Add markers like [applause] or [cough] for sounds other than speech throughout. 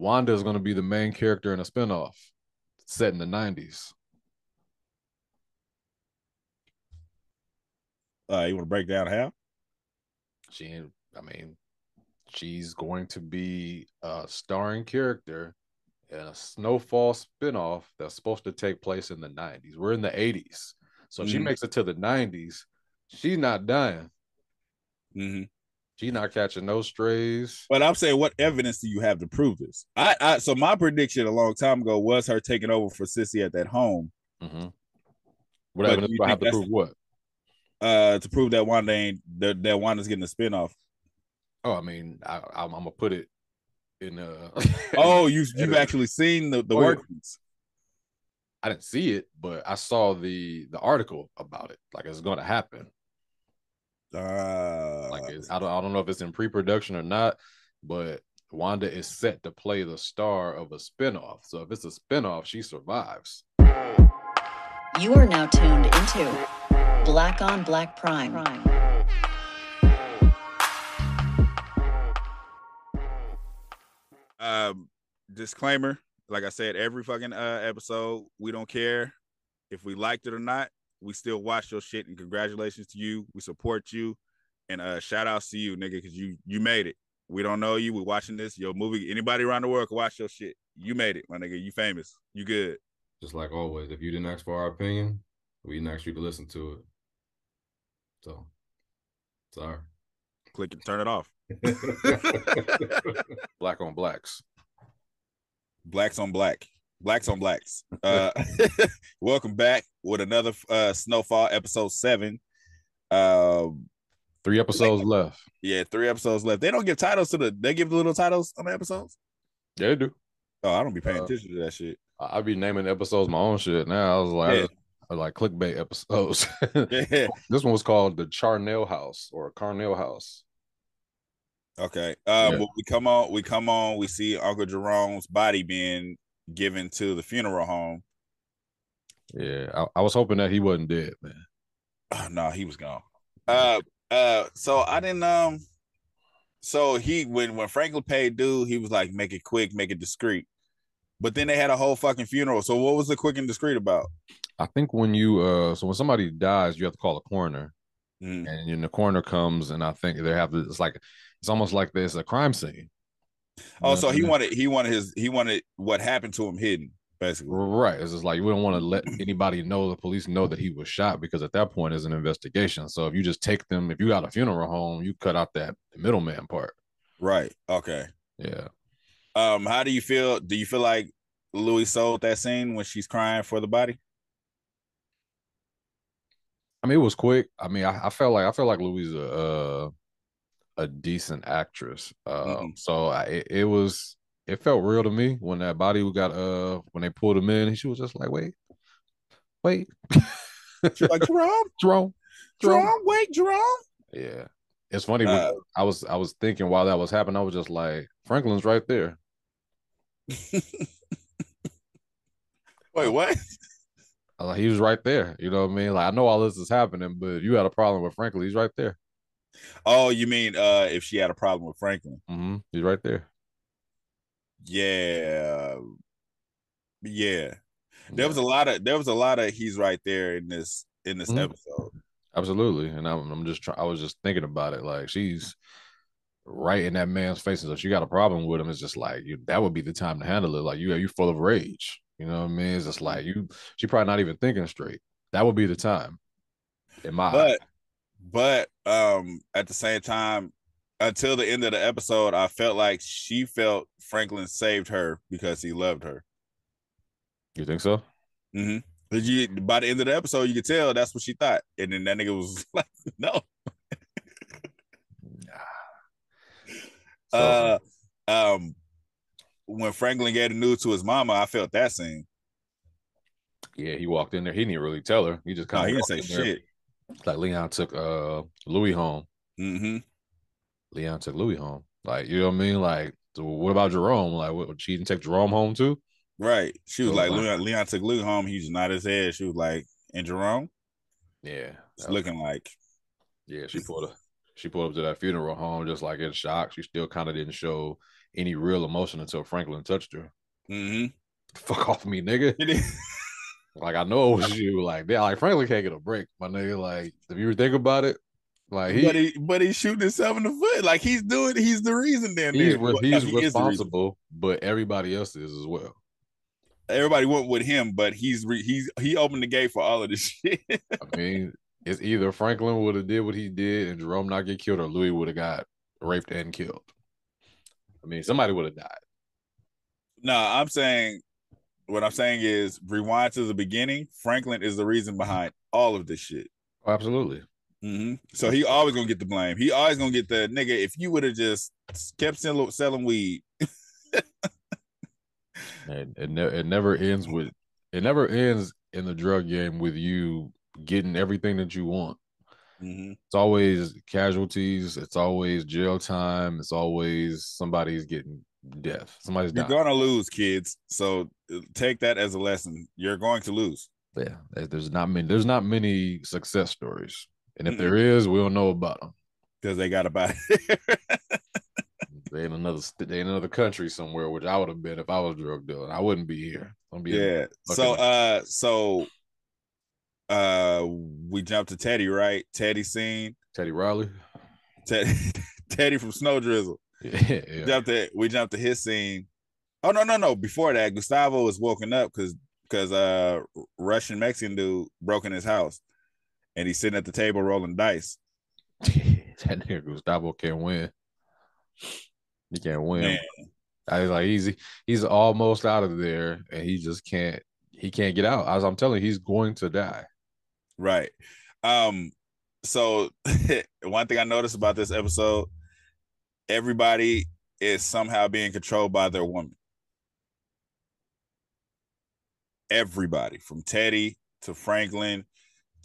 Wanda is going to be the main character in a spinoff set in the 90s. Uh, you want to break down how? She, I mean, she's going to be a starring character in a Snowfall spinoff that's supposed to take place in the 90s. We're in the 80s. So mm-hmm. she makes it to the 90s. She's not dying. Mm-hmm. She's not catching no strays. But I'm saying, what evidence do you have to prove this? I, I so my prediction a long time ago was her taking over for Cissy at that home. Mm-hmm. What but evidence do I have to prove what? Uh, to prove that Wanda ain't that, that Wanda's getting a spinoff. Oh, I mean, I, am gonna put it in. Uh, [laughs] oh, you you've actually seen the the oh, workings. I didn't see it, but I saw the the article about it. Like it's going to happen. Uh, like I don't I don't know if it's in pre production or not, but Wanda is set to play the star of a spinoff. So if it's a spinoff, she survives. You are now tuned into Black on Black Prime. Um, disclaimer like I said, every fucking uh, episode, we don't care if we liked it or not. We still watch your shit, and congratulations to you. We support you, and uh, shout outs to you, nigga, because you you made it. We don't know you. We're watching this. Your movie. Anybody around the world can watch your shit. You made it, my nigga. You famous. You good. Just like always, if you didn't ask for our opinion, we didn't ask you to listen to it. So, sorry. Click and turn it off. [laughs] Black on blacks blacks on black blacks on blacks. [laughs] Uh [laughs] welcome back with another uh snowfall episode seven. Um three episodes left. Yeah three episodes left. They don't give titles to the they give the little titles on the episodes? Yeah they do. Oh i don't be paying uh, attention to that shit. I be naming episodes my own shit now. I was like yeah. I, I like clickbait episodes. [laughs] Yeah. this one was called the charnel house or carnell house. Okay. Um, yeah. we come on, we come on, we see Uncle Jerome's body being given to the funeral home. Yeah, I, I was hoping that he wasn't dead, man. Oh, no, he was gone. Uh, uh, so I didn't um, so he when when Franklin paid due, he was like, make it quick, make it discreet. But then they had a whole fucking funeral. So what was the quick and discreet about? I think when you uh, so when somebody dies, you have to call a coroner, mm. and then the coroner comes, and I think they have to. It's like it's almost like there's a crime scene. Oh, so he wanted he wanted his he wanted what happened to him hidden, basically. Right. It's just like we don't want to let anybody know the police know that he was shot because at that point is an investigation. So if you just take them, if you got a funeral home, you cut out that middleman part. Right. Okay. Yeah. Um, how do you feel? Do you feel like Louie sold that scene when she's crying for the body? I mean, it was quick. I mean, I, I felt like I felt like Louie uh a decent actress. Uh, mm-hmm. So I, it, it, was it felt real to me when that body got uh when they pulled him in. And she was just like, wait, wait, She's like Jerome, [laughs] Jerome, Jerome, Jerome, wait, Jerome. Yeah, it's funny. Uh, I was I was thinking while that was happening, I was just like, Franklin's right there. [laughs] wait, what? Like, he was right there. You know what I mean? Like I know all this is happening, but you had a problem with Franklin. He's right there. Oh, you mean uh if she had a problem with Franklin? Mm-hmm. He's right there. Yeah. Yeah. There was a lot of there was a lot of he's right there in this in this mm-hmm. episode. Absolutely. And I'm, I'm just trying I was just thinking about it. Like she's right in that man's face. and So she got a problem with him. It's just like you that would be the time to handle it. Like you are you full of rage. You know what I mean? It's just like you she probably not even thinking straight. That would be the time. In my but but um at the same time until the end of the episode i felt like she felt franklin saved her because he loved her. You think so? Mm-hmm. Did you by the end of the episode you could tell that's what she thought. And then that nigga was [laughs] like no. [sighs] So, uh um when franklin gave the news to his mama i felt that scene. Yeah he walked in there. He didn't really tell her. He just kind of he didn't say shit like Leon took uh Louie home. Mm-hmm. Leon took Louie home. Like, you know what I mean? Like, so what about Jerome? Like, what, she didn't take Jerome home too? Right. She was so, like, Leon, Leon took Louie home. He's not his head. She was like, and Jerome? Yeah. It's looking like. Yeah, she pulled up. she pulled up to that funeral home just like in shock. She still kind of didn't show any real emotion until Franklin touched her. hmm [laughs] Fuck off me, nigga. Like I know it was you. Like yeah, like Franklin can't get a break, my nigga. Like if you think about it, like he, but he but he's shooting himself in the foot. Like he's doing he's the reason then. he's re- he's he responsible, but everybody else is as well. Everybody went with him, but he's re- he's he opened the gate for all of this [laughs] shit. I mean, it's either Franklin would have did what he did and Jerome not get killed, or Louie would have got raped and killed. I mean, somebody would have died. no, I'm saying what I'm saying is rewind to the beginning. Franklin is the reason behind all of this shit. Oh, absolutely. hmm So he always gonna get the blame. He always gonna get the nigga. If you would have just kept selling, selling weed, [laughs] And it, ne- it never ends with it never ends in the drug game with you getting everything that you want. Mhm. It's always casualties. It's always jail time. It's always somebody's getting death. Somebody's you're dying. gonna lose, kids. So uh, take that as a lesson. You're going to lose. yeah, there's not many. There's not many success stories, and if Mm-mm. there is, we don't know about them. because they got about it. They in another they in another country somewhere, which I would have been if I was drug dealing. I wouldn't be here. I'm be yeah. So uh so uh we jumped to Teddy, right? Teddy scene. Teddy Riley. Teddy [laughs] Teddy from Snow Drizzle. Yeah, [laughs] yeah. Jumped to we jumped to his scene. Oh no, no, no. Before that, Gustavo was woken up because because uh Russian Mexican dude broke in his house and he's sitting at the table rolling dice. [laughs] that nigga Gustavo can't win. He can't win. Man, I was like he's he's almost out of there, and he just can't. He can't get out. As I'm telling you, he's going to die. Right. Um, so [laughs] one thing I noticed about this episode, everybody is somehow being controlled by their woman. Everybody from Teddy to Franklin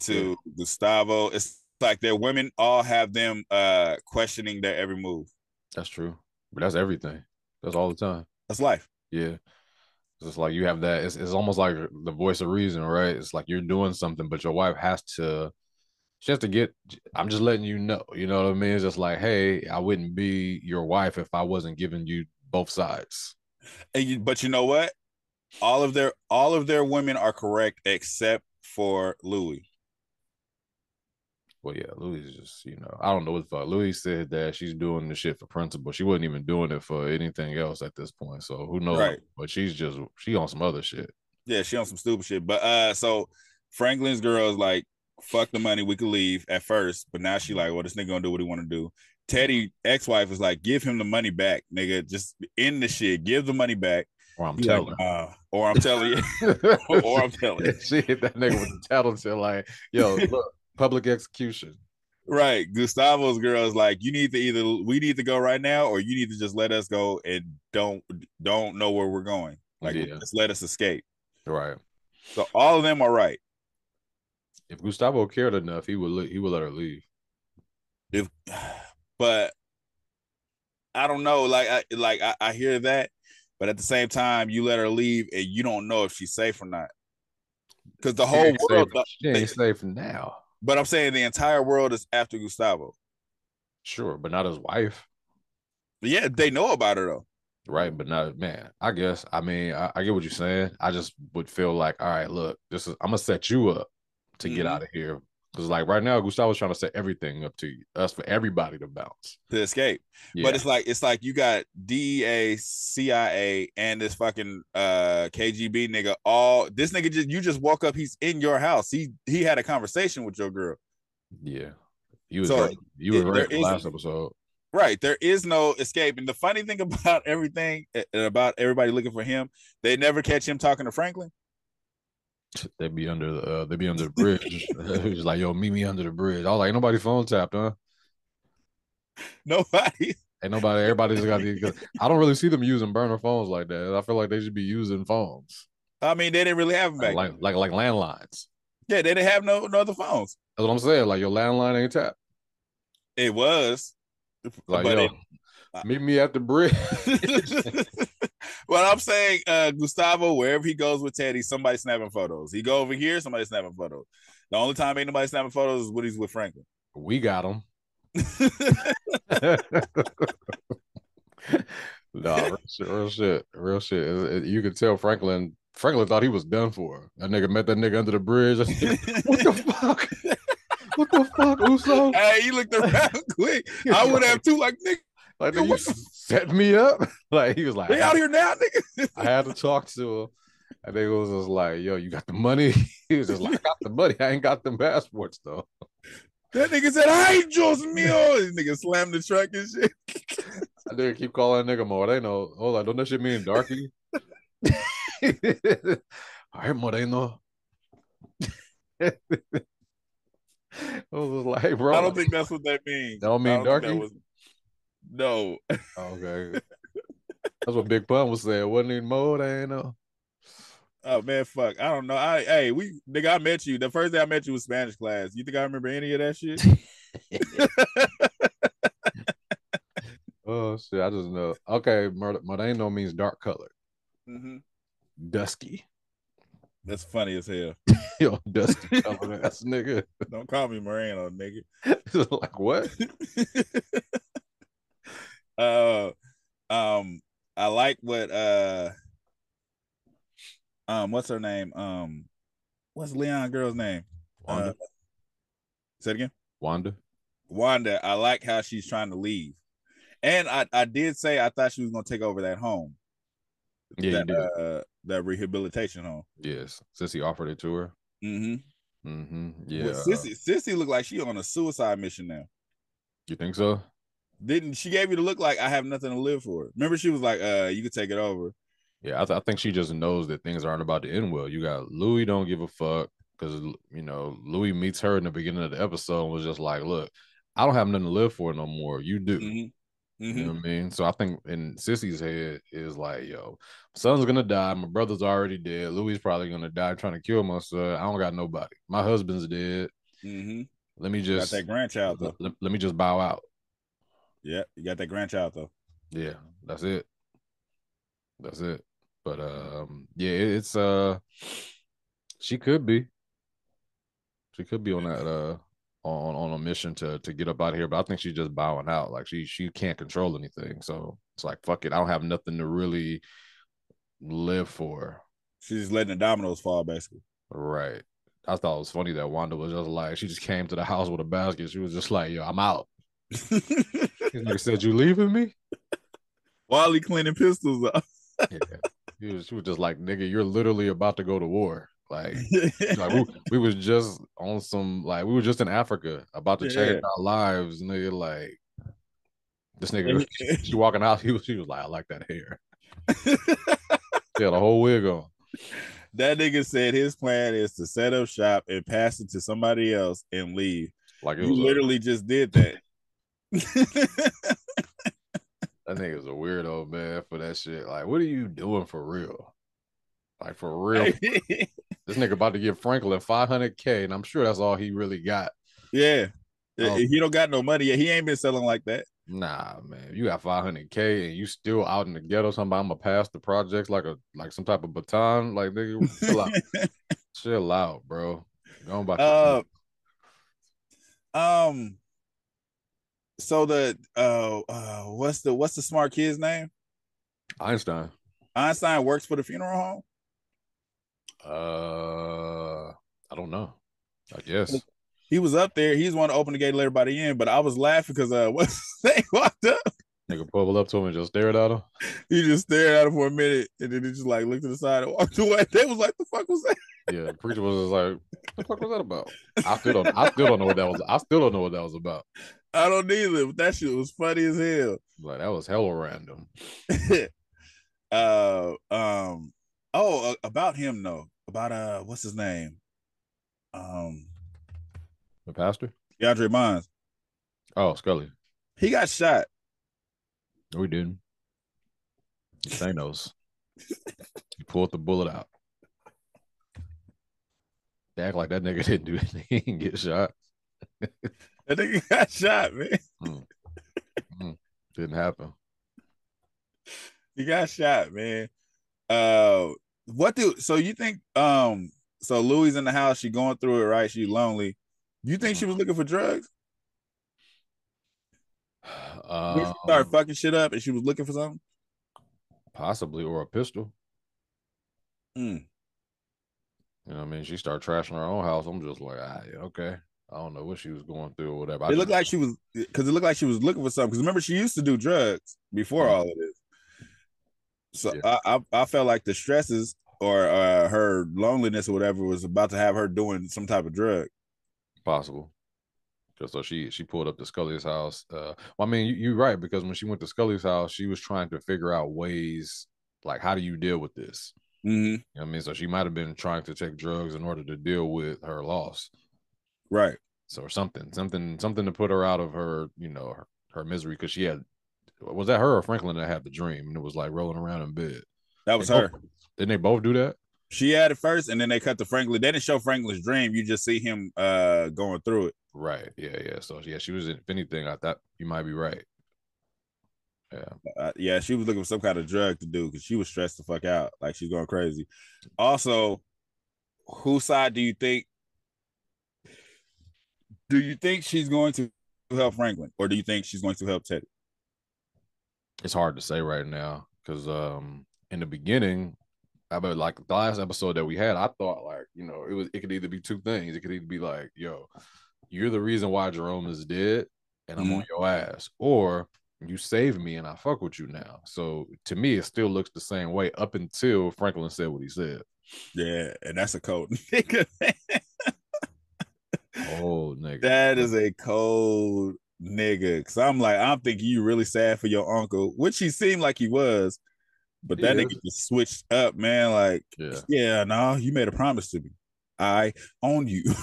to Gustavo. It's like their women all have them uh questioning their every move. That's true, but that's everything. That's all the time. That's life. Yeah. It's just like you have that. It's, it's almost like the voice of reason, right? It's like you're doing something, but your wife has to. She has to get. I'm just letting you know. You know what I mean? It's just like, hey, I wouldn't be your wife if I wasn't giving you both sides. And you, but you know what? All of their all of their women are correct except for Louie. Well, yeah, Louie is just, you know, I don't know what the fuck. Louie said that she's doing the shit for principle. She wasn't even doing it for anything else at this point. So who knows? Right. But she's just she on some other shit. Yeah, she on some stupid shit. But uh so Franklin's girl is like, fuck the money, we could leave at first, but now she like, well, this nigga gonna do what he wanna do. Teddy ex-wife is like, give him the money back, nigga. Just end the shit. Give the money back. Or I'm telling. like, uh, or I'm telling you. [laughs] [laughs] or I'm telling you. she hit that nigga with the tattle to like, yo, [laughs] look, public execution. Right. Gustavo's girl is like, you need to either we need to go right now, or you need to just let us go and don't don't know where we're going. Like Yeah. just let us escape. Right. So all of them are right. If Gustavo cared enough, he would let he would let her leave. if but I don't know. Like I like I, I hear that, but at the same time, you let her leave and you don't know if she's safe or not. Because the whole world, safe, she ain't safe now. but I'm saying the entire world is after Gustavo. Sure, but not his wife. Yeah, they know about her though. Right, but not man. I guess. I mean, I, I get what you're saying. I just would feel like, all right, look, this is I'm gonna set you up to get Mhm. out of here. Because like right now, Gustavo's trying to set everything up to you, us for everybody to bounce. To escape, Yeah. but it's like it's like you got DEA, CIA, and this fucking uh KGB nigga. All this nigga just you just woke up. He's in your house. He he had a conversation with your girl. yeah. You was So, right. You it- right last episode. Right. There is no escape. And the funny thing [laughs] about everything and about everybody looking for him, they never catch him talking to Franklin. They be under the uh, they'd be under the bridge. [laughs] He's like, yo, meet me under the bridge. I was like, ain't nobody phone tapped, huh? Nobody. Ain't nobody. Everybody's got these. I don't really see them using burner phones like that. I feel like they should be using phones I mean, they didn't really have him back. like then. like like landlines. yeah, they didn't have no, no other phones. That's what I'm saying. Like your landline ain't tapped. It was. Like but yo, it- meet me at the bridge. [laughs] [laughs] [laughs] well, I'm saying uh Gustavo, wherever he goes with Teddy, somebody snapping photos. He go over here, somebody snapping photos. The only time ain't nobody snapping photos is when he's with Franklin. we got him. [laughs] No, real shit, real shit, real shit. It- it- you could tell Franklin. Franklin thought he was done for. That nigga met that nigga under the bridge. what the fuck? [laughs] What the fuck, Uso? hey, he looked around quick. I would have too. Like, nigga, Like, nigga, you set me up. [laughs] Like he was like, they out here now, nigga. I had to talk to him. And they was just like, yo, you got the money? [laughs] He was just like, I got the money. I ain't got them passports though. That nigga said, "Hi, Jos mío." [laughs] This nigga slammed the truck and shit. I didn't keep calling that nigga Moreno. Hold on, don't that shit mean darky? All right, Moreno. I was like, bro. I don't think that's what that means. That don't mean I think darky? was- No. okay. That's what Big Pun was saying. Wasn't even Moreno. Oh man, fuck. I don't know. I hey, we nigga, I met you. The first day I met you was Spanish class. You think I remember any of that shit? [laughs] [laughs] Oh shit, I just know. Okay, Mor- Moreno means dark colored, Mhm. dusky. That's funny as hell. [laughs] Yo, dusky colored ass nigga. Don't call me Moreno, nigga. like what? Uh um I like what uh um what's her name? Um what's Leon girl's name? Wanda. Uh, say it again. Wanda. Wanda, I like how she's trying to leave. And I, I did say I thought she was gonna take over that home. Yeah, that, uh that rehabilitation home. Yes, since he offered it to her. Mm-hmm. Mm-hmm. Yeah. Yeah. Cissy, Cissy looked like she on a suicide mission now. You think so? Didn't she gave you the look like I have nothing to live for? Remember, she was like, uh, you could take it over. Yeah, I, th- I think she just knows that things aren't about to end well. You got Louie don't give a fuck because you know Louie meets her in the beginning of the episode and was just like, "Look, I don't have nothing to live for no more. You do." Mhm. You Mhm. know what I mean? So I think in Cissy's head is like, yo, my son's gonna die. My brother's already dead. Louie probably gonna die trying to kill my son. I don't got nobody. My husband's dead. Mhm. Let me Got just that grandchild though. let- let me just bow out. Yeah, you got that grandchild though. Yeah, that's it. That's it. But um, yeah, it's uh, she could be. She could be on that uh on on a mission to to get up out of here, but I think she's just bowing out. Like she she can't control anything, so it's like fuck it. I don't have nothing to really live for. She's just letting the dominoes fall, basically. Right. I thought it was funny that Wanda was just like she just came to the house with a basket. She was just like, "Yo, I'm out." [laughs] Nigga said, "You leaving me?" Wally cleaning pistols up. Yeah. He was, she was just like, "Nigga, you're literally about to go to war." Like, like we, [laughs] we was just on some like we were just in Africa about to change Yeah. our lives, nigga. Like this nigga, she walking out. He was, she was like, "I like that hair." [laughs] She had a whole wig on. that nigga said his plan is to set up shop and pass it to somebody else and leave. Like it You was. A, literally just did that. That nigga's a weirdo, man, for that shit. Like, what are you doing for real? Like for real, [laughs] this nigga about to give Franklin 500k, and I'm sure that's all he really got. [laughs] yeah. Oh. He don't got no money yet. He ain't been selling like that. Nah, man, you got 500k and you still out in the ghetto. Somebody, I'm gonna pass the projects like a like some type of baton. Like, nigga, chill out, [laughs] chill out, bro. Go about Uh, um so the uh, uh what's the what's the smart kid's name? Einstein. Einstein works for the funeral home. Uh, I don't know. I guess. He was up there. He's one to open the gate and let everybody in. But I was laughing because uh what's his name walked up. Nigga pulled up to him and just stared at him. He just stared at him for a minute and then he just like looked to the side and walked [laughs] away. They was like, the fuck was that? Yeah, the preacher was just like, "What the fuck was that about?" I still don't. I still don't know what that was. I still don't know what that was about. I don't either, but that shit was funny as hell. Like that was hella random. [laughs] uh um oh uh, about him though. About uh what's his name? Um The pastor. DeAndre Bonds. Oh, Scully. He got shot. No, he didn't. Thanos. he pulled the bullet out. They act like that nigga [laughs] didn't do anything. He didn't get shot. [laughs] That nigga [laughs] got shot, man. Didn't happen. He got shot, man. Uh what do so you think um so Louie in the house, she going through it, right? She lonely. You think she was looking for drugs? [sighs] Um, she started fucking shit up and she was looking for something? possibly or a pistol. Mm. You know what I mean? She started trashing her own house. I'm just like, ah, yeah, okay. I don't know what she was going through or whatever. I It looked just- like she was because it looked like she was looking for something. Because remember, she used to do drugs before Mhm. all of this. So Yeah. I, I I felt like the stresses or uh, her loneliness or whatever was about to have her doing some type of drug. possible. So she she pulled up to Scully's house. Uh, well, I mean, you, you're right because when she went to Scully's house, she was trying to figure out ways like how do you deal with this. Mm-hmm. You know what I mean, so she might have been trying to take drugs in order to deal with her loss. Right. So or something, something, something to put her out of her, you know, her, her misery because she had was that her or Franklin that had the dream and it was like rolling around in bed. That was They her. both- didn't they both do that? She had it first, and then they cut to Franklin. They didn't show Franklin's dream. You just see him uh going through it. Right. Yeah. Yeah. So yeah, she was. If anything, I thought you might be right. Yeah. Uh, yeah, she was looking for some kind of drug to do because she was stressed the fuck out, like she's going crazy. Also, whose side do you think? Do you think she's going to help Franklin, or do you think she's going to help Teddy? it's hard to say right now because um in the beginning I bet like the last episode that we had, I thought like, you know, it was it could either be two things. It could either be like, yo, you're the reason why Jerome is dead and I'm on your ass, or you saved me and I fuck with you now. So to me, it still looks the same way up until Franklin said what he said. Yeah, and that's a code nigga. [laughs] Oh nigga. that is a cold nigga. Cause I'm like, I'm thinking you really sad for your uncle, which he seemed like he was, but that He nigga just switched up, man. Like, yeah. yeah, no, you made a promise to me. I own you. [laughs]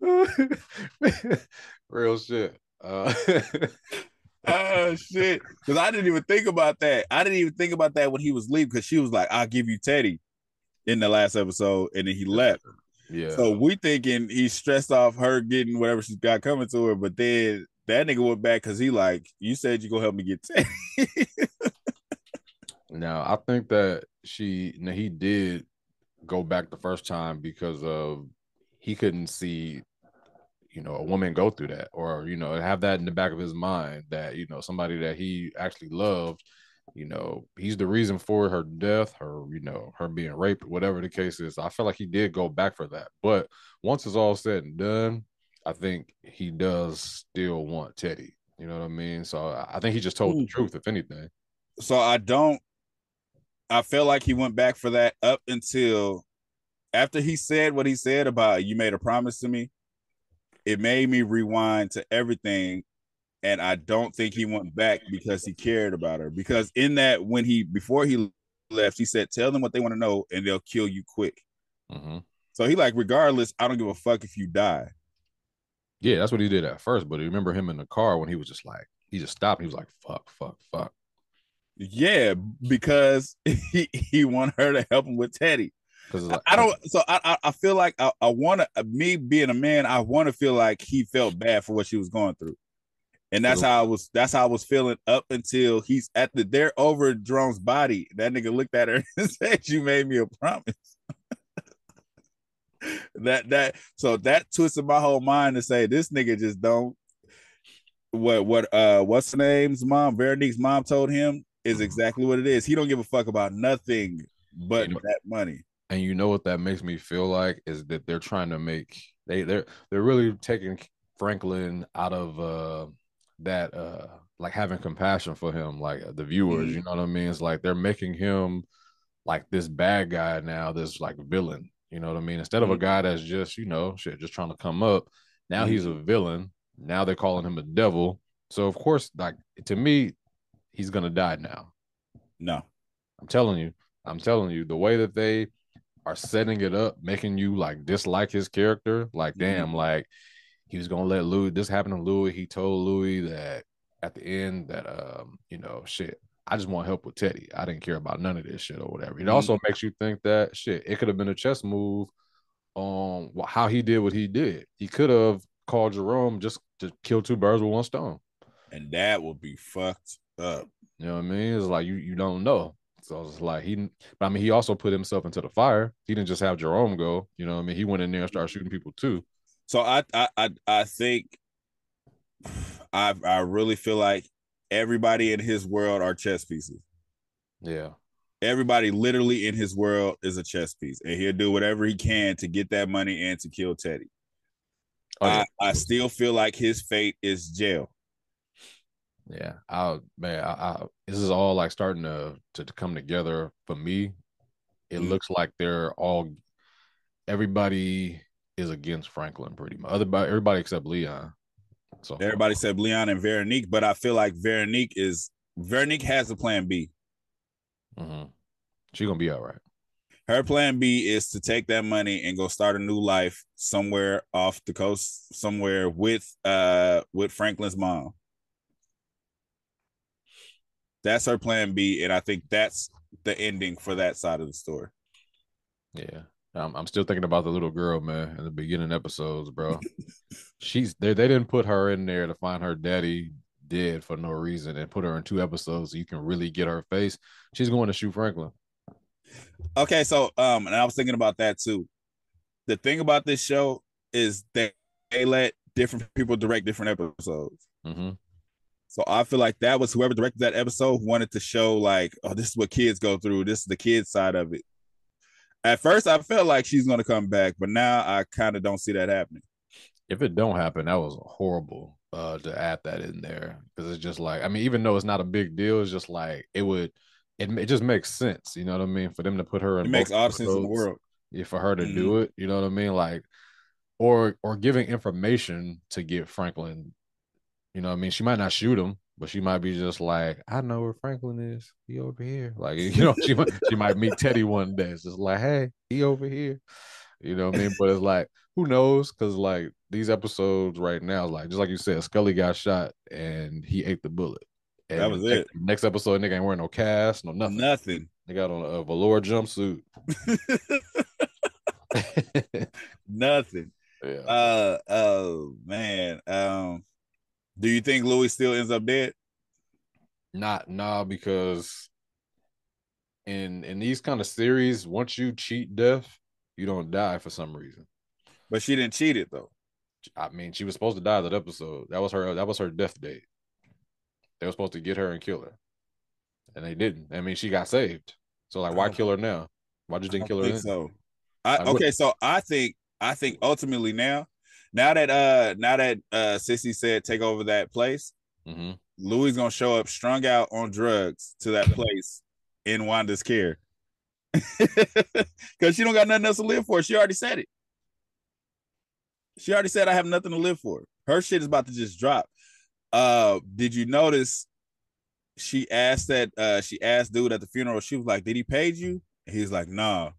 [laughs] Real shit. Uh [laughs] oh shit. Cause I didn't even think about that. I didn't even think about that when he was leaving because she was like, I'll give you Teddy in the last episode, and then he left. yeah. So we thinking he's stressed off her getting whatever she's got coming to her, but then that nigga went back because he like, you said you gonna help me get Teddy. [laughs] Now, I think that she now he did go back the first time because of he couldn't see, you know, a woman go through that or you know have that in the back of his mind that you know somebody that he actually loved, you know, he's the reason for her death, her you know her being raped, whatever the case is. I feel like he did go back for that, but once it's all said and done, I think he does still want Teddy. You know what I mean? So I think he just told the Mm. truth, if anything. so I don't. I feel like he went back for that up until after he said what he said about you made a promise to me. It made me rewind to everything, and I don't think he went back because he cared about her. Because in that, when he before he left, he said, "Tell them what they want to know, and they'll kill you quick." hmm So he like, regardless, I don't give a fuck if you die. Yeah, that's what he did at first. But you remember him in the car when he was just like, he just stopped. He was like, fuck, fuck, fuck. Yeah, because [laughs] he he want her to help him with Teddy. I- I don't. So I I, feel like I, I want to. Me being a man, I want to feel like he felt bad for what she was going through, and that's how I was. That's how I was feeling up until he's at the. They're over Jerome's body. That nigga looked at her [laughs] and said, "You made me a promise." [laughs] that that so that twisted my whole mind to say this nigga just don't. What what uh what's the name's mom? Veronique's mom told him is Mhm. exactly what it is. He don't give a fuck about nothing but that money. And you know what that makes me feel like is that they're trying to make they they're they're really taking Franklin out of uh that uh like having compassion for him, like the viewers, Mhm. you know what I mean? It's like they're making him like this bad guy now, this like villain. You know what I mean? Instead of a Mhm. guy that's just, you know, shit, just trying to come up. Now he's a villain. Now they're calling him a devil. So of course, like to me, he's gonna die now. No. I'm telling you, I'm telling you, the way that they are setting it up, making you like dislike his character, like damn, like he was gonna let Louie. This happened to Louie. He told Louie that at the end that um, you know, shit. I just want help with Teddy. I didn't care about none of this shit or whatever. It Mhm. also makes you think that shit. It could have been a chess move on wh- how he did what he did. He could have called Jerome just to kill two birds with one stone. And that would be fucked up. You know what I mean? It's like you you don't know. So it's like he, but I mean, he also put himself into the fire. He didn't just have Jerome go. You know I mean? He went in there and started mm-hmm. shooting people too. So I I I, I think I I really feel like everybody in his world are chess pieces. Yeah. Everybody literally in his world is a chess piece, and he'll do whatever he can to get that money and to kill Teddy. Oh, yeah. I, I still feel like his fate is jail. Yeah, I man, I, I, this is all like starting to to come together for me. It Mhm. looks like they're all everybody is against Franklin pretty much. Everybody, everybody except Leon. So Everybody said Leon and Veronique, but I feel like Veronique is Veronique has a plan B. Mm-hmm. she gonna be all right. Her plan B is to take that money and go start a new life somewhere off the coast, somewhere with uh with Franklin's mom. That's her plan B, and I think that's the ending for that side of the story. Yeah. I'm, I'm still thinking about the little girl, man, in the beginning episodes, bro. [laughs] She's they they didn't put her in there to find her daddy dead for no reason and put her in two episodes so you can really get her face. She's going to shoot Franklin. Okay, so um, and I was thinking about that too. The thing about this show is that they let different people direct different episodes. hmm So I feel like that was whoever directed that episode wanted to show like, oh, this is what kids go through. This is the kids side of it. At first, I felt like she's gonna come back, but now I kind of don't see that happening. If it don't happen, that was horrible uh to add that in there because it's just like I mean, even though it's not a big deal, it's just like it would it, it just makes sense, you know what I mean, for them to put her in It makes all sense in the world. yeah, for her to do it, you know what I mean? Like, or or giving information to get Franklin, you know what I mean? She might not shoot him, but she might be just like, I know where Franklin is. He over here. Like, [laughs] you know, she might she might meet Teddy one day. It's just like, hey, he over here. You know what I mean? But it's like, who knows? Because like these episodes right now, like just like you said, Scully got shot and he ate the bullet. And That was next, it. Next episode, nigga ain't wearing no cast, no nothing. Nothing. They got on a velour jumpsuit. [laughs] Nothing. [laughs] yeah. Uh oh man. Um do you think Louie still ends up dead? Not nah, because in in these kind of series, once you cheat death, you don't die for some reason. But she didn't cheat it though. I mean, she was supposed to die that episode. That was her. That was her death date. They were supposed to get her and kill her, and they didn't. I mean, she got saved. So like, why Oh. kill her now? Why just didn't kill her? so. I, okay, so I think I think ultimately now, now that uh now that uh Cissy said take over that place, Mhm. Louie gonna show up strung out on drugs to that place in Wanda's care. [laughs] Cause she don't got nothing else to live for. She already said it. She already said I have nothing to live for. Her shit is about to just drop. Uh did you notice she asked that uh she asked dude at the funeral, she was like, Did he page you? And he's like, nah.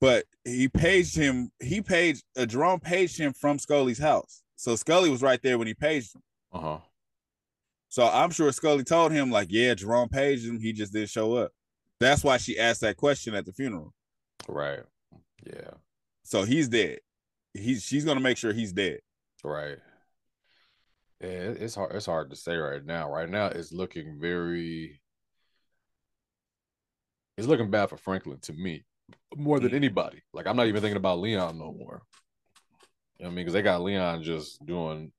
But he paged him, he paged uh, Jerome paged him from Scully's house. So Scully was right there when he paged him. Uh huh. So I'm sure Scully told him, like, yeah, Jerome paged him. He just didn't show up. That's why she asked that question at the funeral. Right. Yeah. So he's dead. He's she's gonna make sure he's dead. Right. Yeah, it's hard. It's hard to say right now. Right now, it's looking very. It's looking bad for Franklin to me, more than anybody. Like I'm not even thinking about Leon no more. You know what I mean? Because they got Leon just doing,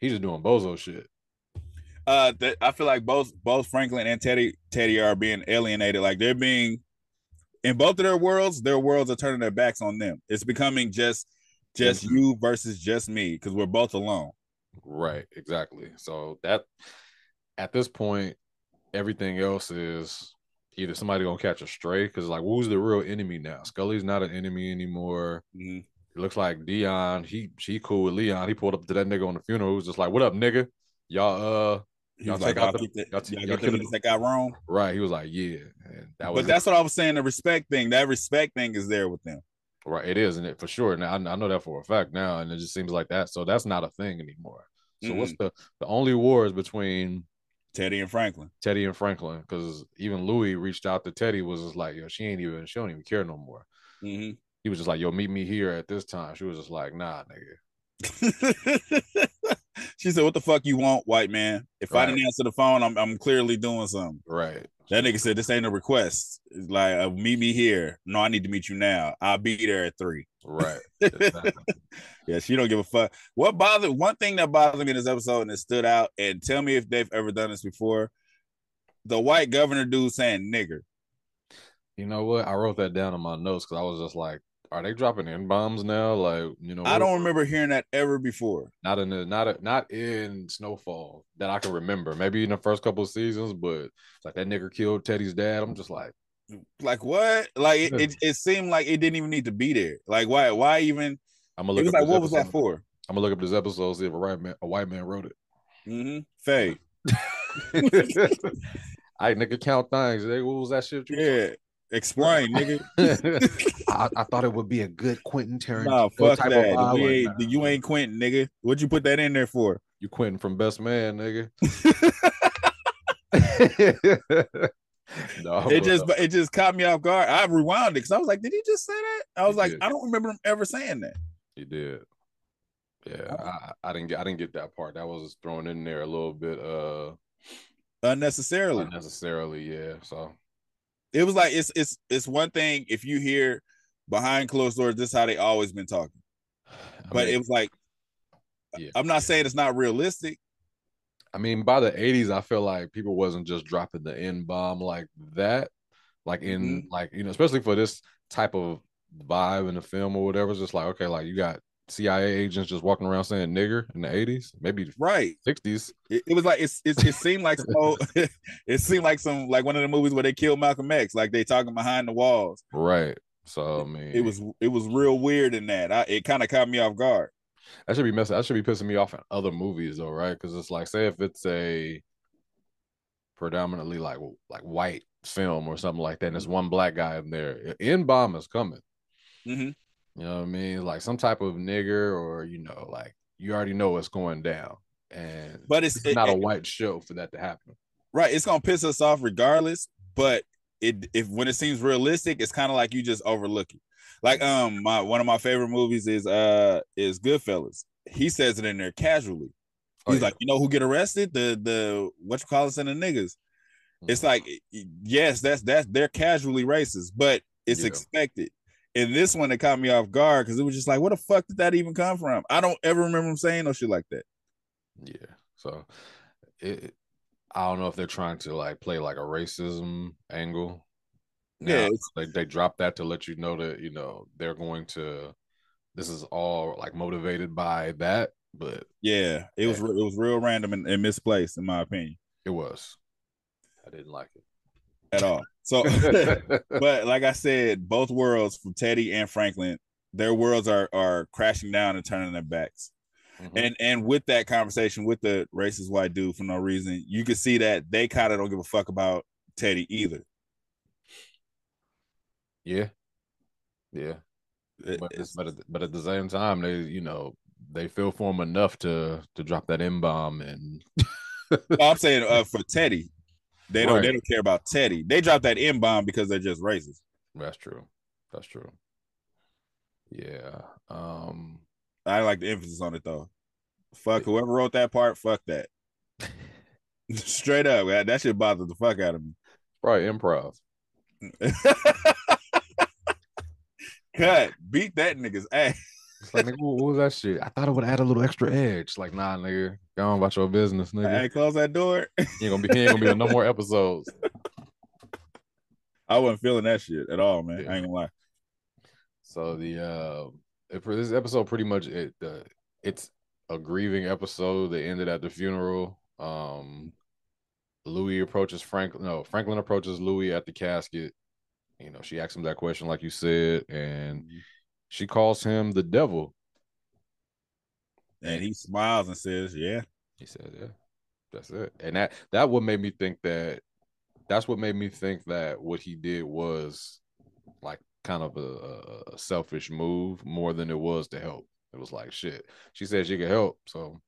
he's just doing bozo shit. Uh th- I feel like both both Franklin and Teddy Teddy are being alienated. Like they're being in both of their worlds, their worlds are turning their backs on them. It's becoming just just Mhm. you versus just me, because we're both alone. Right. Exactly. So that at this point, everything else is either somebody gonna catch a stray because like who's the real enemy now? Scully's not an enemy anymore. Mhm. It looks like Dion. He she cool with Leon. He pulled up to that nigga on the funeral. He was just like, "What up, nigga? Y'all uh Y'all was like, take out the- the, y'all y'all y'all get the that got wrong. right." He was like, "Yeah," and that was But that's what I was saying. The respect thing, that respect thing is there with them. right. It is, and it for sure. Now I, I know that for a fact now, and it just seems like that. So that's not a thing anymore. So what's the the only war is between Teddy and Franklin. Teddy and Franklin because even Louie reached out to Teddy was just like, "Yo, she ain't even she don't even care no more." hmm He was just like, "Yo, meet me here at this time." She was just like, "Nah, nigga." [laughs] she said, "What the fuck you want, white man? If I Right. didn't answer the phone, I'm I'm clearly doing something." Right. That nigga said, "This ain't a request. It's like uh, meet me here. No, I need to meet you now. I'll be there at three. Right. [laughs] Exactly. Yeah, she don't give a fuck. What bothered one thing that bothered me in this episode and it stood out, and tell me if they've ever done this before. The white governor dude saying nigger. you know what? I wrote that down in my notes because I was just like, are they dropping in bombs now? Like, you know, I don't remember hearing that ever before. not in the not a, not in Snowfall that I can remember. Maybe in the first couple of seasons, but it's like that nigga killed Teddy's dad. I'm just like, Like what? Like it, it, it seemed like it didn't even need to be there. Like why? Why even? I'm gonna It look. was up like, what was that for? I'm gonna look up this episode see if a white man a white man wrote it. Mm-hmm. Faye. [laughs] I nigga count things. Nigga, What was that shit? you Yeah. Explain, nigga. [laughs] I, I thought it would be a good Quentin Tarantino Nah, fuck type that. of. We ain't, you ain't Quentin, nigga. What'd you put that in there for? you Quentin from Best Man, nigga. [laughs] [laughs] no, It just it just caught me off guard. I rewound it because I was like, did he just say that? I was He like, did. I don't remember him ever saying that. He did. Yeah. I, I didn't get I didn't get that part. That was thrown in there a little bit uh Unnecessarily. unnecessarily, yeah. So It was like it's it's it's one thing if you hear behind closed doors, this is how they always been talking. [sighs] I But mean, it was like Yeah. I'm not saying it's not realistic. I mean, by the '80s, I feel like people wasn't just dropping the N bomb like that, like in Mm-hmm. like you know, especially for this type of vibe in the film or whatever. It's just like okay, like you got CIA agents just walking around saying nigger in the '80s, maybe Right. '60s. It, it was like it's, it's it seemed like so [laughs] it seemed like some like one of the movies where they killed Malcolm X, like they talking behind the walls. Right. So I mean, It was it was real weird in that. I, it kind of caught me off guard. That should be messing. That should be pissing me off in other movies though, right? Because it's like, say if it's a predominantly like like white film or something like that, and there's one black guy in there, in bomb is coming. Mhm. You know what I mean? Like some type of nigger, or you know, like you already know what's going down, and But it's, it's it- not a it- white show for that to happen. right. It's gonna piss us off regardless. But it if when it seems realistic, it's kind of like you just overlook it. Like um my one of my favorite movies is uh is Goodfellas. He says it in there casually. Oh, He's yeah. like, you know who get arrested? The the what you call us in the niggas. It's Mm-hmm. like yes, that's that's they're casually racist, but it's Yeah. expected. And this one that caught me off guard because it was just like, where the fuck did that even come from? I don't ever remember him saying no shit like that. Yeah. So it- I don't know if they're trying to like play like a racism angle. Now, Yeah, they they drop that to let you know that you know they're going to. This is all like motivated by that, but Yeah, it was Yeah. re- it was real random and, and misplaced in my opinion it was. I didn't like it at all. So, [laughs] but like I said, both worlds from Teddy and Franklin, their worlds are are crashing down and turning their backs. Mhm. And and with that conversation with the racist white dude for no reason, you can see that they kind of don't give a fuck about Teddy either. Yeah, yeah. It- But it's- but at, but at the same time, they you know they feel for him enough to to drop that M bomb and I'm saying uh, for Teddy, they don't they don't care about Teddy. They drop that M bomb because they're just racist. that's true. That's true. Yeah. Um. I like the emphasis on it though. Fuck whoever wrote that part. Fuck that. [laughs] Straight up, man, that shit bothered the fuck out of me. Probably improv. [laughs] Cut, beat that nigga's ass. It's like, nigga, what, was that shit? I thought it would add a little extra edge. Like, nah, nigga, go on about your business, nigga. Hey, close that door. He ain't gonna be, ain't gonna be on no more episodes. I wasn't feeling that shit at all, man. Yeah. I ain't gonna lie. So the uh, it, for this episode, pretty much it, uh, it's a grieving episode. They ended at the funeral. Um, Louie approaches Franklin. No, Franklin approaches Louie at the casket. You know, she asks him that question, like you said, and mm-hmm. she calls him the devil. And he smiles and says, "Yeah, He said, "Yeah, that's it." And that that what made me think that that's what made me think that what he did was like kind of a, a selfish move more than it was to help. It was like shit. She said she could help, so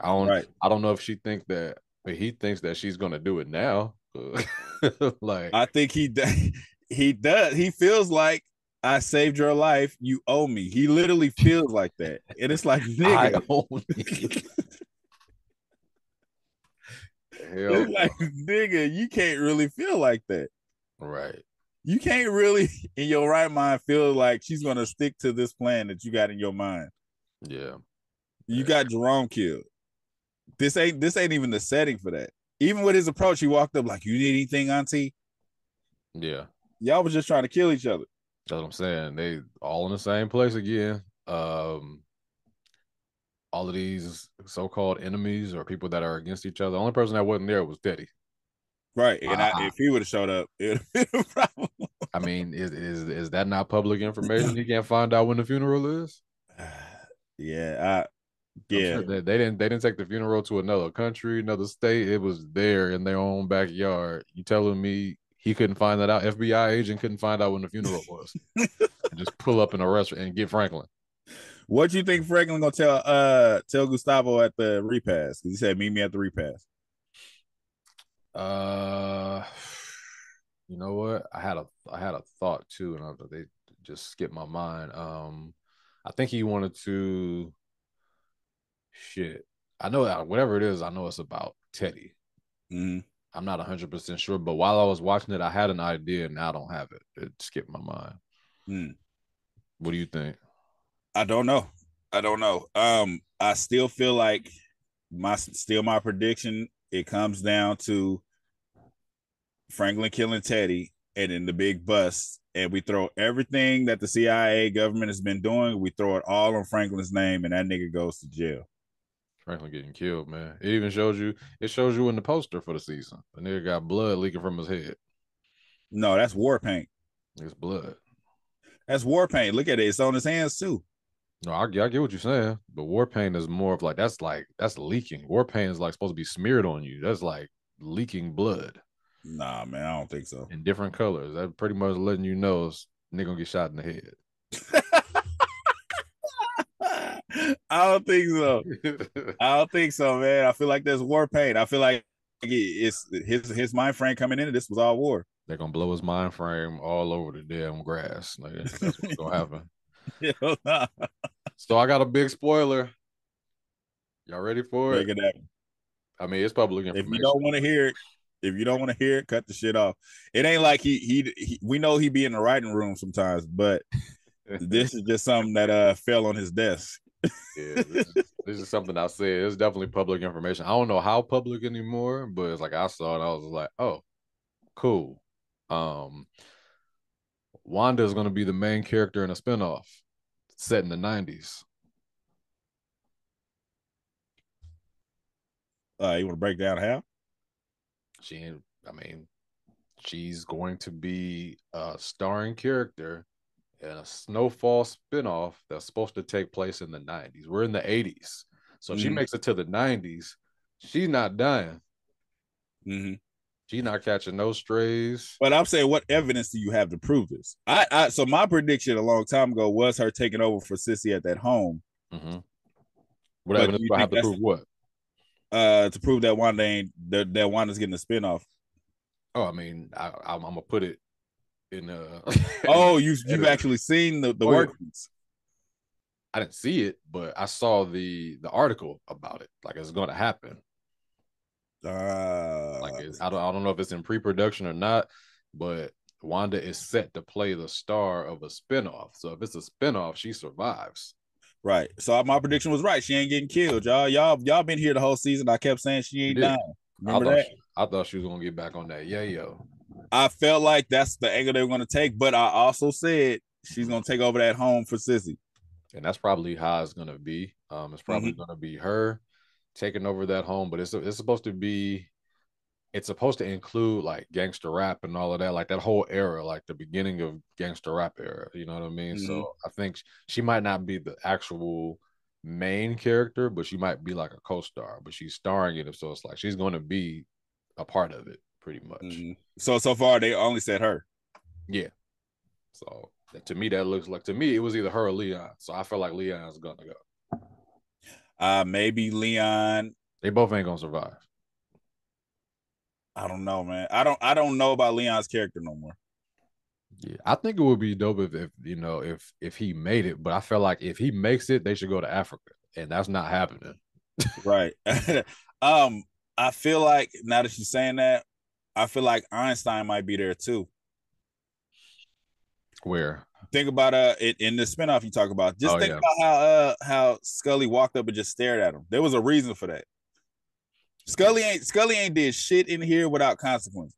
I don't. right." I don't know if she think that, but he thinks that she's gonna do it now. [laughs] like I think he [laughs] he does. He feels like I saved your life. You owe me. He literally feels like that, and it's like, [laughs] nigga. [laughs] Hell it's like, nigga, you can't really feel like that. right. you can't really in your right mind feel like she's gonna stick to this plan that you got in your mind. Yeah. You got Jerome killed. This ain't this ain't even the setting for that. Even with his approach, he walked up like, "You need anything, Auntie?" Yeah. Y'all was just trying to kill each other. That's what I'm saying. They all in the same place again. Um all of these so-called enemies or people that are against each other. The only person that wasn't there was Teddy. Right. And I, Ah. if he would have showed up, it would have a problem. I mean, is is is that not public information? He can't find out when the funeral is. [sighs] yeah, I yeah. sure they, they didn't they didn't take the funeral to another country, another state. It was there in their own backyard. You telling me he couldn't find that out? FBI agent couldn't find out when the funeral was. [laughs] Just pull up in a restaurant and get Franklin. What do you think Franklin gonna tell uh tell Gustavo at the repass? Because he said meet me at the repass. Uh, you know what? I had a I had a thought too, and I, they just skipped my mind. Um, I think he wanted to. Shit, I know that whatever it is, I know it's about Teddy. Mhm. I'm not 100 percent sure, but while I was watching it, I had an idea, and now I don't have it. It skipped my mind. Hmm. What do you think? I don't know. I don't know. Um, I still feel like my still my prediction. It comes down to Franklin killing Teddy, and then the big bust, and we throw everything that the CIA government has been doing. We throw it all on Franklin's name, and that nigga goes to jail. Franklin getting killed, man. It even shows you. It shows you in the poster for the season. The nigga got blood leaking from his head. No, that's war paint. It's blood. That's war paint. Look at it. It's on his hands too. No, I, I get what you're saying, but war paint is more of like that's like that's leaking. War paint is like supposed to be smeared on you. That's like leaking blood Nah, man, I don't think so. in different colors. That pretty much letting you know nigga gonna get shot in the head. [laughs] I don't think so. [laughs] I don't think so, man. I feel like there's war paint. I feel like it's his his mind frame coming into this was all war. They're gonna blow his mind frame all over the damn grass. Like, that's what's gonna [laughs] happen. Nah. So I got a big spoiler. Y'all ready for Make it? it happen. I mean, it's public information. If you don't want to hear it, if you don't want to hear it, cut the shit off. It ain't like he, he he we know he be in the writing room sometimes, but [laughs] this is just something that uh fell on his desk. Yeah, this, is, this is something I said. It's definitely public information. I don't know how public anymore, but it's like I saw it. I was like, oh, cool. Um, Wanda is going to be the main character in a spinoff set in the nineties. Uh, you want to break down how? She, I mean, she's going to be a starring character in a Snowfall spinoff that's supposed to take place in the nineties. We're in the eighties, so if she makes it to the nineties. She's not dying. Mm-hmm. She's not catching no strays. But I'm saying, what evidence do you have to prove this? I, I so my prediction a long time ago was her taking over for Cissy at that home, Mm-hmm. But What evidence you do I have to prove what? uh, to prove that Wanda ain't that, that Wanda's getting a spinoff. Oh, I mean, I, I'm, I'm gonna put it in. Uh, [laughs] Oh, you you've actually seen the the Oh, yeah. I didn't see it, but I saw the the article about it. Like it's going to happen. Uh, Like it's, I don't I don't know if it's in pre production or not, but Wanda is set to play the star of a spinoff. So if it's a spinoff, she survives. right. So my prediction was right. She ain't getting killed, y'all. Y'all y'all been here the whole season. I kept saying she ain't dying. I Remember thought that? she, I thought she was gonna get back on that. Yeah, yo. I felt like that's the angle they were gonna take, but I also said she's gonna take over that home for Cissy. and that's probably how it's gonna be. Um, it's probably gonna be her taking over that home, but it's it's supposed to be, it's supposed to include like gangster rap and all of that, like that whole era, like the beginning of gangster rap era. You know what I mean? So I think she might not be the actual main character, but she might be like a co-star, but she's starring in it, so it's like she's gonna be a part of it, pretty much. Mhm. So so far they only said her. Yeah. So that- to me, that looks like to me it was either her or Leon. So I feel like Leon's gonna go. Uh maybe Leon. They both ain't gonna survive. I don't know, man. I don't I don't know about Leon's character no more. Yeah, I think it would be dope if, if you know if if he made it, but I feel like if he makes it, they should go to Africa, and that's not happening. right. [laughs] um, I feel like now that you're saying that, I feel like Einstein might be there too. Where? Think about uh it in the spinoff you talk about. Just Oh, think yeah. about how uh how Scully walked up and just stared at him. There was a reason for that. Scully ain't Scully ain't did shit in here without consequences.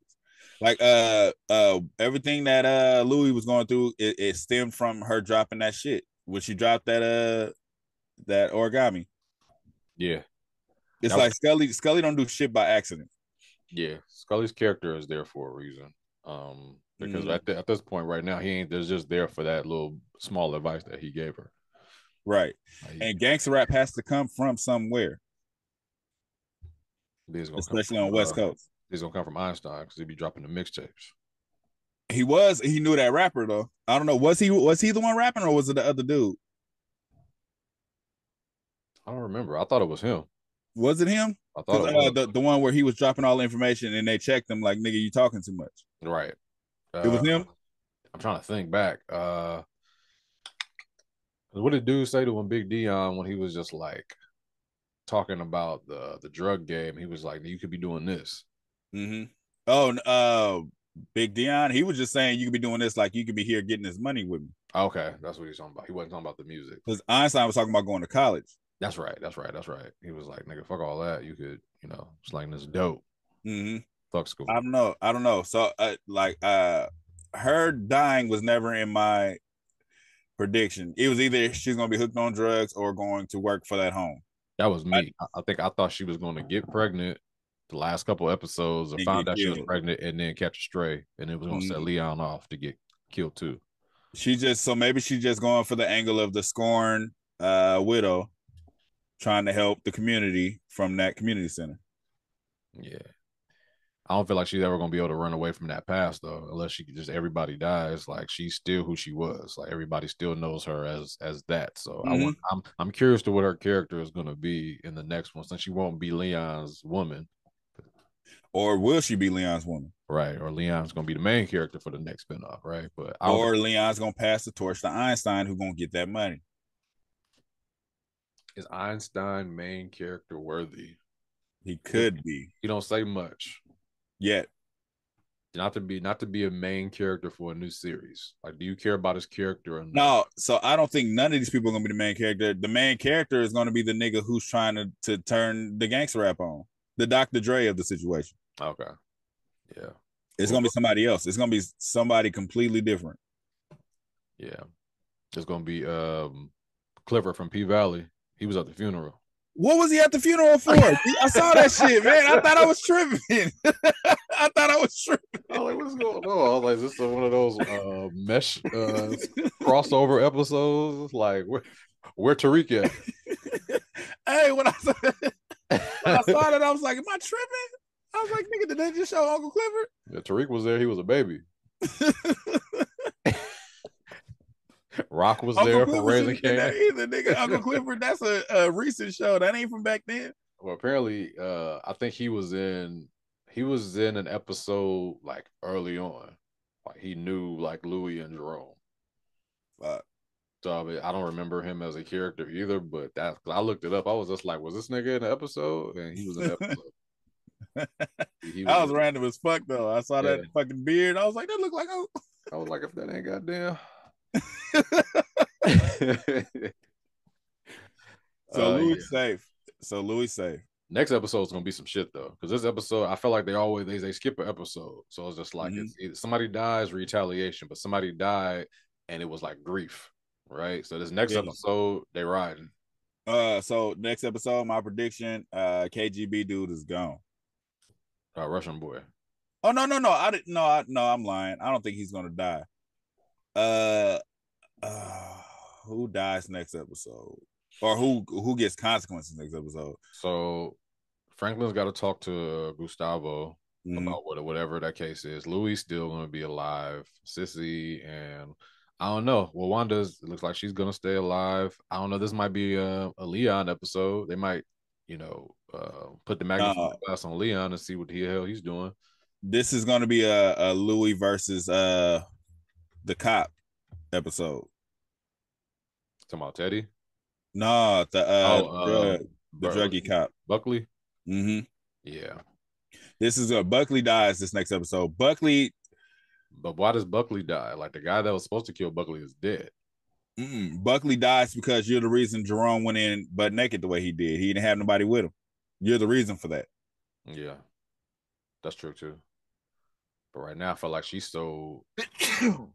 Like uh uh everything that uh Louie was going through, it, it stemmed from her dropping that shit. When she dropped that uh that origami. Yeah, It's was- like Scully Scully don't do shit by accident. Yeah. Scully's character is there for a reason. Um, because Mhm. at, the, at this point right now, he ain't there's just there for that little small advice that he gave her. Right. Like, And gangster rap has to come from somewhere, he's gonna come especially from, on West uh, Coast. He's gonna come from Einstein because he'd be dropping the mixtapes. He was he knew that rapper though. I don't know. Was he was he the one rapping or was it the other dude? I don't remember. I thought it was him. Was it him? I thought it uh, the, the one where he was dropping all the information and they checked him like nigga, you talking too much. right. It was Uh, him? I'm trying to think back. Uh, what did dude say to him, Big Dion, when he was just like talking about the the drug game? He was like, "You could be doing this." Mm-hmm. Oh, uh, Big Dion, he was just saying you could be doing this like you could be here getting this money with me. Okay, that's what he's talking about. He wasn't talking about the music. Because Einstein was talking about going to college. That's right. That's right. That's right. He was like, "Nigga, fuck all that. You could, you know, slang this dope. Mm-hmm. Fuck school." I don't know. I don't know. So, uh, like, uh, her dying was never in my prediction. It was either she's gonna be hooked on drugs or going to work for that home. That was me. I, I think I thought she was going to get pregnant the last couple episodes and found out she was pregnant and then catch a stray and it was going to set. Leon off to get killed too. She just so maybe she's just going for the angle of the scorn uh widow, trying to help the community from that community center. Yeah. I don't feel like she's ever going to be able to run away from that past though, unless she just everybody dies. Like she's still who she was. Like everybody still knows her as as that. So I Mhm. want, I'm I'm curious to what her character is going to be in the next one, since she won't be Leon's woman, Or will she be Leon's woman? right? Or Leon's going to be the main character for the next spinoff, right? But I Or Leon's gonna pass the torch to Einstein, who's gonna get that money. Is Einstein main character worthy? He could be He don't say much. yet. Not to be not to be a main character for a new series. Like, do you care about his character? Or not? No, so I don't think none of these people are gonna be the main character. The main character is gonna be the nigga who's trying to, to turn the gangster rap on. The Dr. Dre of the situation. Okay. Yeah. It's gonna be somebody else. It's gonna be somebody completely different. Yeah. It's gonna be um Clifford from P Valley. He was at the funeral. What was he at the funeral for? [laughs] I saw that shit, man. I thought I was tripping. [laughs] I thought I was tripping. Oh, like what's going on? I was like, this is one of those uh mesh uh [laughs] crossover episodes. Like where where Tariq at? hey, when I saw when I saw that, I was like, "Am I tripping?" I was like, "Nigga, did they just show Uncle Clifford?" Yeah, Tariq was there, he was a baby. Rock was Uncle there for Raising Kanan. either, nigga. Uncle Clifford, that's a, a recent show. That ain't from back then. Well, apparently, uh, I think he was in he was in an episode like early on. Like he knew like Louie and Jerome. Fuck. So I, mean, I don't remember him as a character either, but that I looked it up. I was just like, was this nigga in the episode? And he was in the [laughs] episode. He That was random as fuck though. I saw that fucking beard. I was like, that look like. I was like, if that ain't goddamn. [laughs] So Uh, Louie yeah. safe. So Louie safe. Next episode is gonna be some shit though, because this episode I feel like they always they, they skip an episode, so it's just like Mhm. it's, it's somebody dies retaliation, but somebody died and it was like grief, right? So this next Yeah. episode they riding. Uh, so next episode, my prediction, uh, KGB dude is gone. Uh, Russian boy. Oh no, no, no. I didn't. No, I, no. I'm lying. I don't think he's gonna die. Uh, uh, who dies next episode, or who who gets consequences next episode? So Franklin's got to talk to Gustavo Mhm. about what, whatever that case is. Louie still gonna be alive. Cissy and I don't know. Well, Wanda's it looks like she's gonna stay alive. I don't know. This might be a, a Leon episode. They might, you know, uh, put the magnifying Uh, glass on Leon and see what the hell he's doing. This is gonna be a, a Louie versus uh the cop episode. Talking about Teddy, Nah, the uh, Oh, drug, the Bur- druggy cop. Buckley. Mm-hmm. Yeah, This is a Buckley dies this next episode. Buckley But why does Buckley die? Like the guy that was supposed to kill Buckley is dead. Mm-mm. Buckley dies because you're the reason Jerome went in butt naked the way he did. He didn't have nobody with him. You're the reason for that. Yeah, that's true too. But right now, I feel like she's so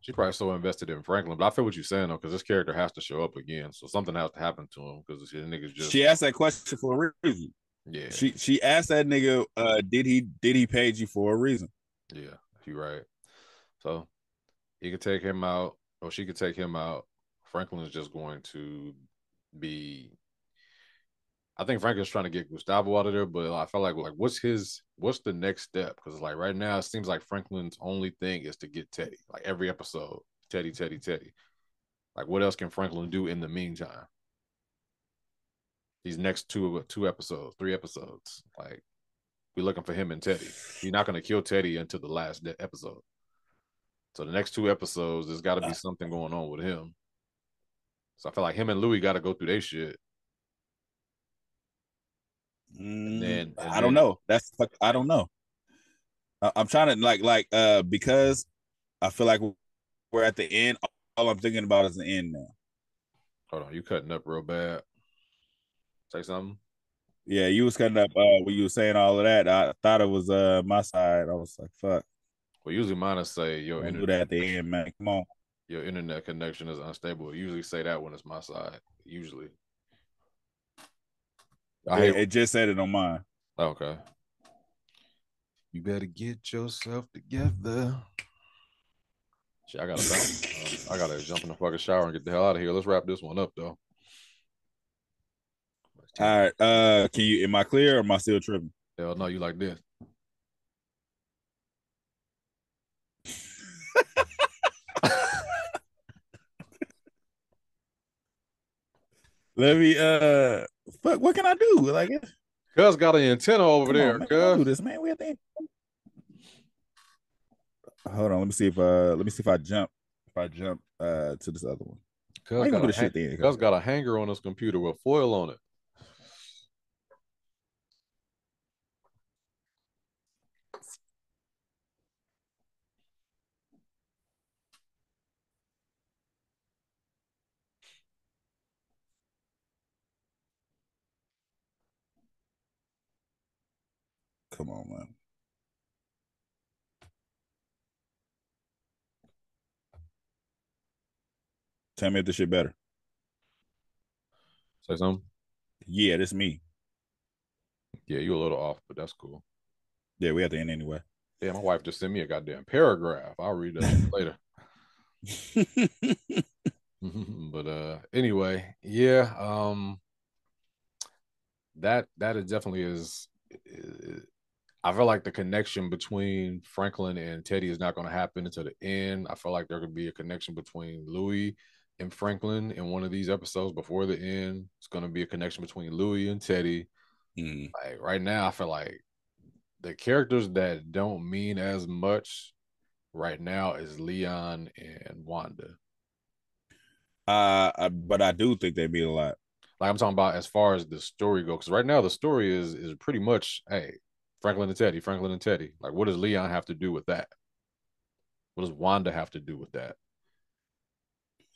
she's probably so invested in Franklin. But I feel what you're saying though, because this character has to show up again. So something has to happen to him because the niggas just She asked that question for a reason. yeah She she asked that nigga, uh, did he did he pay you for a reason? yeah you're right. So he could take him out, or she could take him out. Franklin is just going to be. I think Franklin's trying to get Gustavo out of there, but I felt like like what's his what's the next step? Because like right now it seems like Franklin's only thing is to get Teddy. Like every episode, Teddy, Teddy, Teddy. Like what else can Franklin do in the meantime? These next two two episodes, three episodes, like we're looking for him and Teddy. He's not going to kill Teddy until the last de- episode. So the next two episodes, there's got to be uh. something going on with him. So I feel like him and Louie got to go through their shit. Mm, then- and I don't then- know. That's I don't know. I, I'm trying to like like uh because I feel like we're at the end. All I'm thinking about is the end now. Hold on, you cutting up real bad. Say something. Yeah, you was cutting up uh when you were saying all of that. I thought it was uh my side. I was like, fuck. Well, usually mine is say your Don't do internet, that at the end, man. Come on. your internet connection is unstable. I usually say that when it's my side. Usually. I it, it just said it on mine. Okay. You better get yourself together. Shit, I gotta. Uh, I gotta jump in the fucking shower and get the hell out of here. Let's wrap this one up though. All right. Uh can you am I clear or am I still tripping? Hell no, you like this. [laughs] Let me uh fuck what can I do? Like Cuz got an antenna over come there. on, man. Cuz. this, man. We at the. Hold on, let me see if uh let me see if I jump if I jump uh to this other one. Cuz got, a the shit hang- then? Cuz got a hanger on his computer with foil on it. Come on, man. Tell me if this shit better. Say something. Yeah, this me. Yeah, you're a little off, but that's cool. Yeah, we at the end anyway. Yeah, my wife just sent me a goddamn paragraph. I'll read that later. [laughs] [laughs] but uh anyway, yeah, um that that is definitely is, is I feel like the connection between Franklin and Teddy is not going to happen until the end. I feel like there could be a connection between Louie and Franklin in one of these episodes before the end. It's going to be a connection between Louie and Teddy. Mm. Like right now, I feel like the characters that don't mean as much right now is Leon and Wanda. Uh, I, but I do think they mean a lot. Like I'm talking about as far as the story goes, because right now the story is is pretty much, hey, Franklin and Teddy, Franklin and Teddy. Like, what does Leon have to do with that? What does Wanda have to do with that?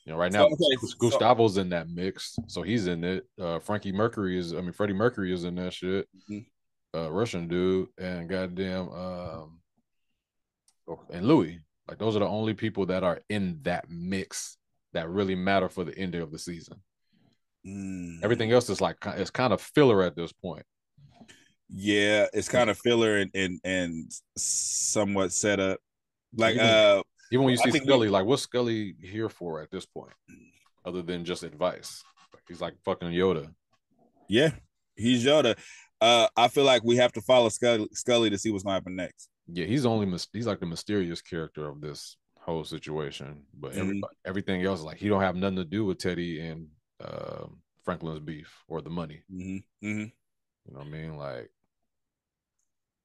You know, right now okay, Gus- so- Gustavo's in that mix, so he's in it. Uh, Frankie Mercury is, I mean, Freddie Mercury is in that shit. Mhm. Uh, Russian dude and goddamn, um, oh, and Louie. Like, those are the only people that are in that mix that really matter for the ending of the season. Mm. Everything else is like it's kind of filler at this point. Yeah, it's kind of filler and and and somewhat set up. Like Even- uh, Even when you see think we- Scully, like what's Scully here for at this point, other than just advice? He's like fucking Yoda. yeah, he's Yoda. Uh, I feel like we have to follow Scully, Scully to see what's gonna happen next. Yeah, he's only he's like the mysterious character of this whole situation. But Mhm. everything else, like he don't have nothing to do with Teddy and um Franklin's beef or the money. Mm-hmm. Mm-hmm. You know what I mean? Like,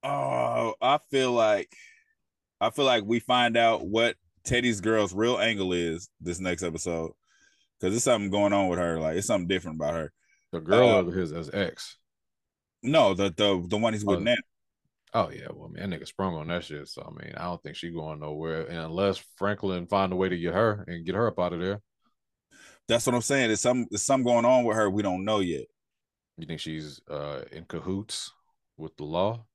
Oh, I feel like I feel like we find out what Teddy's girl's real angle is this next episode. Cause there's something going on with her. Like it's something different about her. the girl Uh, of his as ex. No, the the the one he's with Oh, now. Oh yeah, well, man, that nigga sprung on that shit. So I mean, I don't think she going nowhere, and unless Franklin find a way to get her and get her up out of there. That's what I'm saying. There's some there's something going on with her we don't know yet. You think she's uh in cahoots with the law?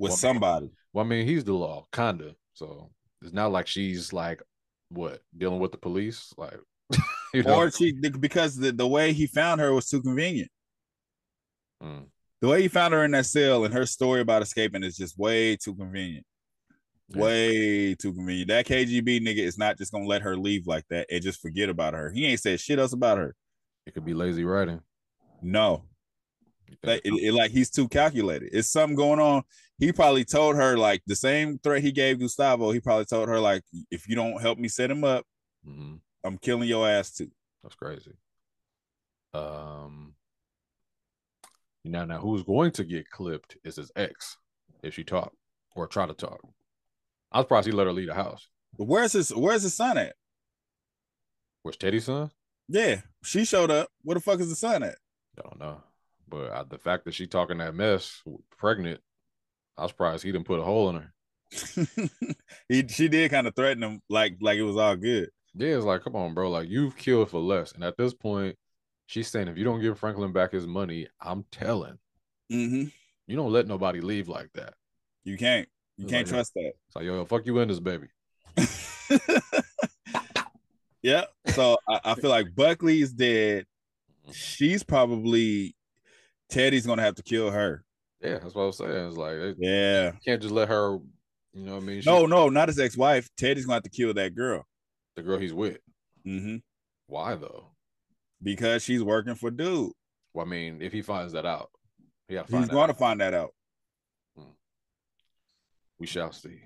With Well, somebody. Well, I mean, he's the law, kinda. So it's not like she's like what dealing with the police, like [laughs] you know. Or she because the, the way he found her was too convenient. Mm. The way he found her in that cell and her story about escaping is just way too convenient. Yeah. Way too convenient. That KGB nigga is not just gonna let her leave like that and just forget about her. He ain't said shit else about her. It could be lazy writing. No, like, it, it- like he's too calculated. It's something going on. He probably told her like the same threat he gave Gustavo. He probably told her like, if you don't help me set him up, Mhm. I'm killing your ass too. That's crazy. Um, now, now, who's going to get clipped is his ex if she talk or try to talk. I was surprised he let her leave the house. But where's his Where's his son at? Where's Teddy's son? Yeah, she showed up. Where the fuck is the son at? I don't know. But uh, the fact that she talking that mess, pregnant, I was surprised he didn't put a hole in her. [laughs] he she did kind of threaten him like like it was all good. Yeah, it's like, come on, bro. Like you've killed for less. And at this point, she's saying, if you don't give Franklin back his money, I'm telling. Mm-hmm. You don't let nobody leave like that. You can't you It's can't like, trust that. It's like, yo, yo, fuck you in this baby. [laughs] yeah. So I, I feel like Buckley's dead. She's probably Teddy's gonna have to kill her. Yeah, that's what I was saying. It's like they Yeah. can't just let her, you know what I mean? She- No, no, not his ex-wife. Teddy's gonna have to kill that girl. the girl he's with. Mm-hmm. Why though? Because she's working for dude. Well, I mean, if he finds that out, he He's going to out. find that out. We shall see.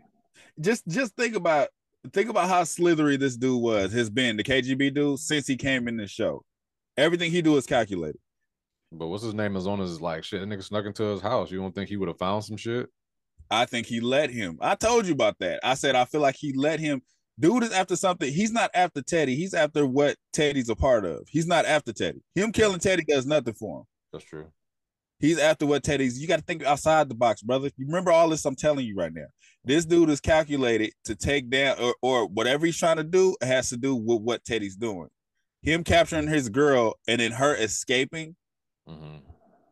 Just just think about think about how slithery this dude was, has been the KGB dude since he came in the show. Everything he do is calculated. But what's his name is on his like shit. That nigga snuck into his house. You don't think he would have found some shit? I think he let him. I told you about that. I said I feel like he let him. Dude is after something. He's not after Teddy. He's after what Teddy's a part of. He's not after Teddy. Him killing Teddy does nothing for him. That's true. He's after what Teddy's. You got to think outside the box, brother. You remember all this I'm telling you right now. This dude is calculated to take down or, or whatever he's trying to do has to do with what Teddy's doing. Him capturing his girl and then her escaping. Hmm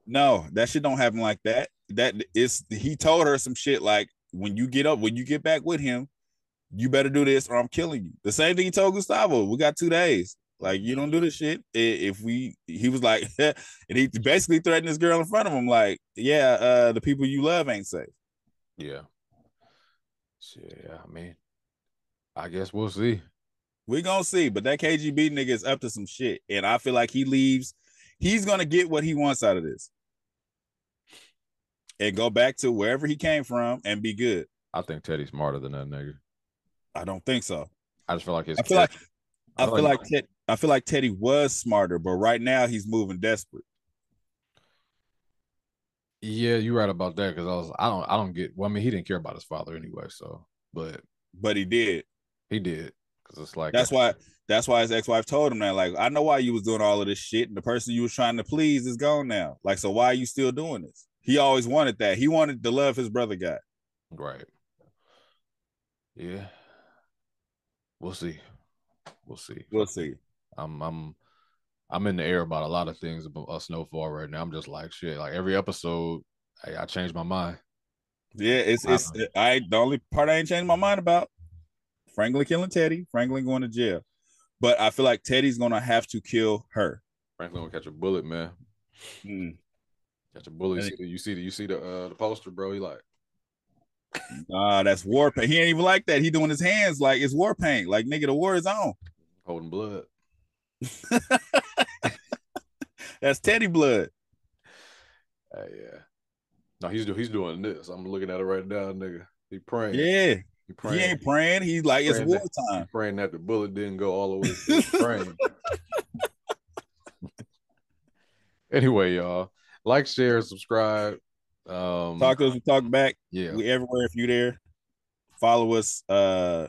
No, that shit don't happen like that. That is he told her some shit like when you get up, when you get back with him, you better do this or I'm killing you. The same thing he told Gustavo. We got two days. Like you don't do this shit. If we, he was like, [laughs] and he basically threatened this girl in front of him, like, yeah, uh, the people you love ain't safe. Yeah. Yeah, I mean, I guess we'll see. We gonna see, but that KGB nigga is up to some shit, and I feel like he leaves. He's gonna get what he wants out of this, and go back to wherever he came from and be good. I think Teddy's smarter than that nigga. I don't think so. I just feel like his. I feel like I feel like like- Ted, I feel like Teddy was smarter, but right now he's moving desperate. yeah, you're right about that because I was. I don't. I don't get. Well, I mean, he didn't care about his father anyway. So, but But he did. he did because it's like That's why. That's why his ex-wife told him that. Like, I know why you was doing all of this shit, and the person you was trying to please is gone now. Like, so why are you still doing this? He always wanted that. He wanted the love his brother got. Right. Yeah. We'll see. We'll see. We'll see. I'm I'm I'm in the air about a lot of things about uh, Snowfall right now. I'm just like shit. Like every episode, I, I changed my mind. Yeah, it's it's. I the only part I ain't changed my mind about. Franklin killing Teddy. Franklin going to jail. But I feel like Teddy's gonna have to kill her. Franklin gonna catch a bullet, man. Mm. Catch a bullet. You see the you see the, you see the uh the poster, bro. He like Nah, that's war paint. He ain't even like that. He doing his hands like it's war paint. Like nigga, the war is on. holding blood. [laughs] That's Teddy blood. Uh, yeah. No, he's do he's doing this. I'm looking at it right now, nigga. He praying. Yeah, He he ain't praying. He's like it's Praying war that- time. praying that the bullet didn't go all the way. through his brain. [laughs] anyway, y'all, like, share, subscribe. Um, Talk to us. We talk back. yeah, We everywhere. If you there, follow us. Uh,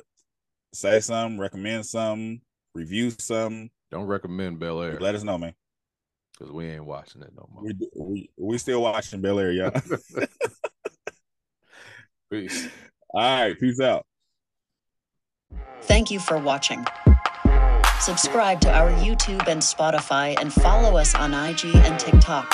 say something. Recommend something. Review something. don't recommend Bel Air Let us know, man. because we ain't watching it no more. We we we still watching Bel Air, y'all. [laughs] Peace. All right, peace out. Thank you for watching. Subscribe to our YouTube and Spotify and follow us on IG and TikTok.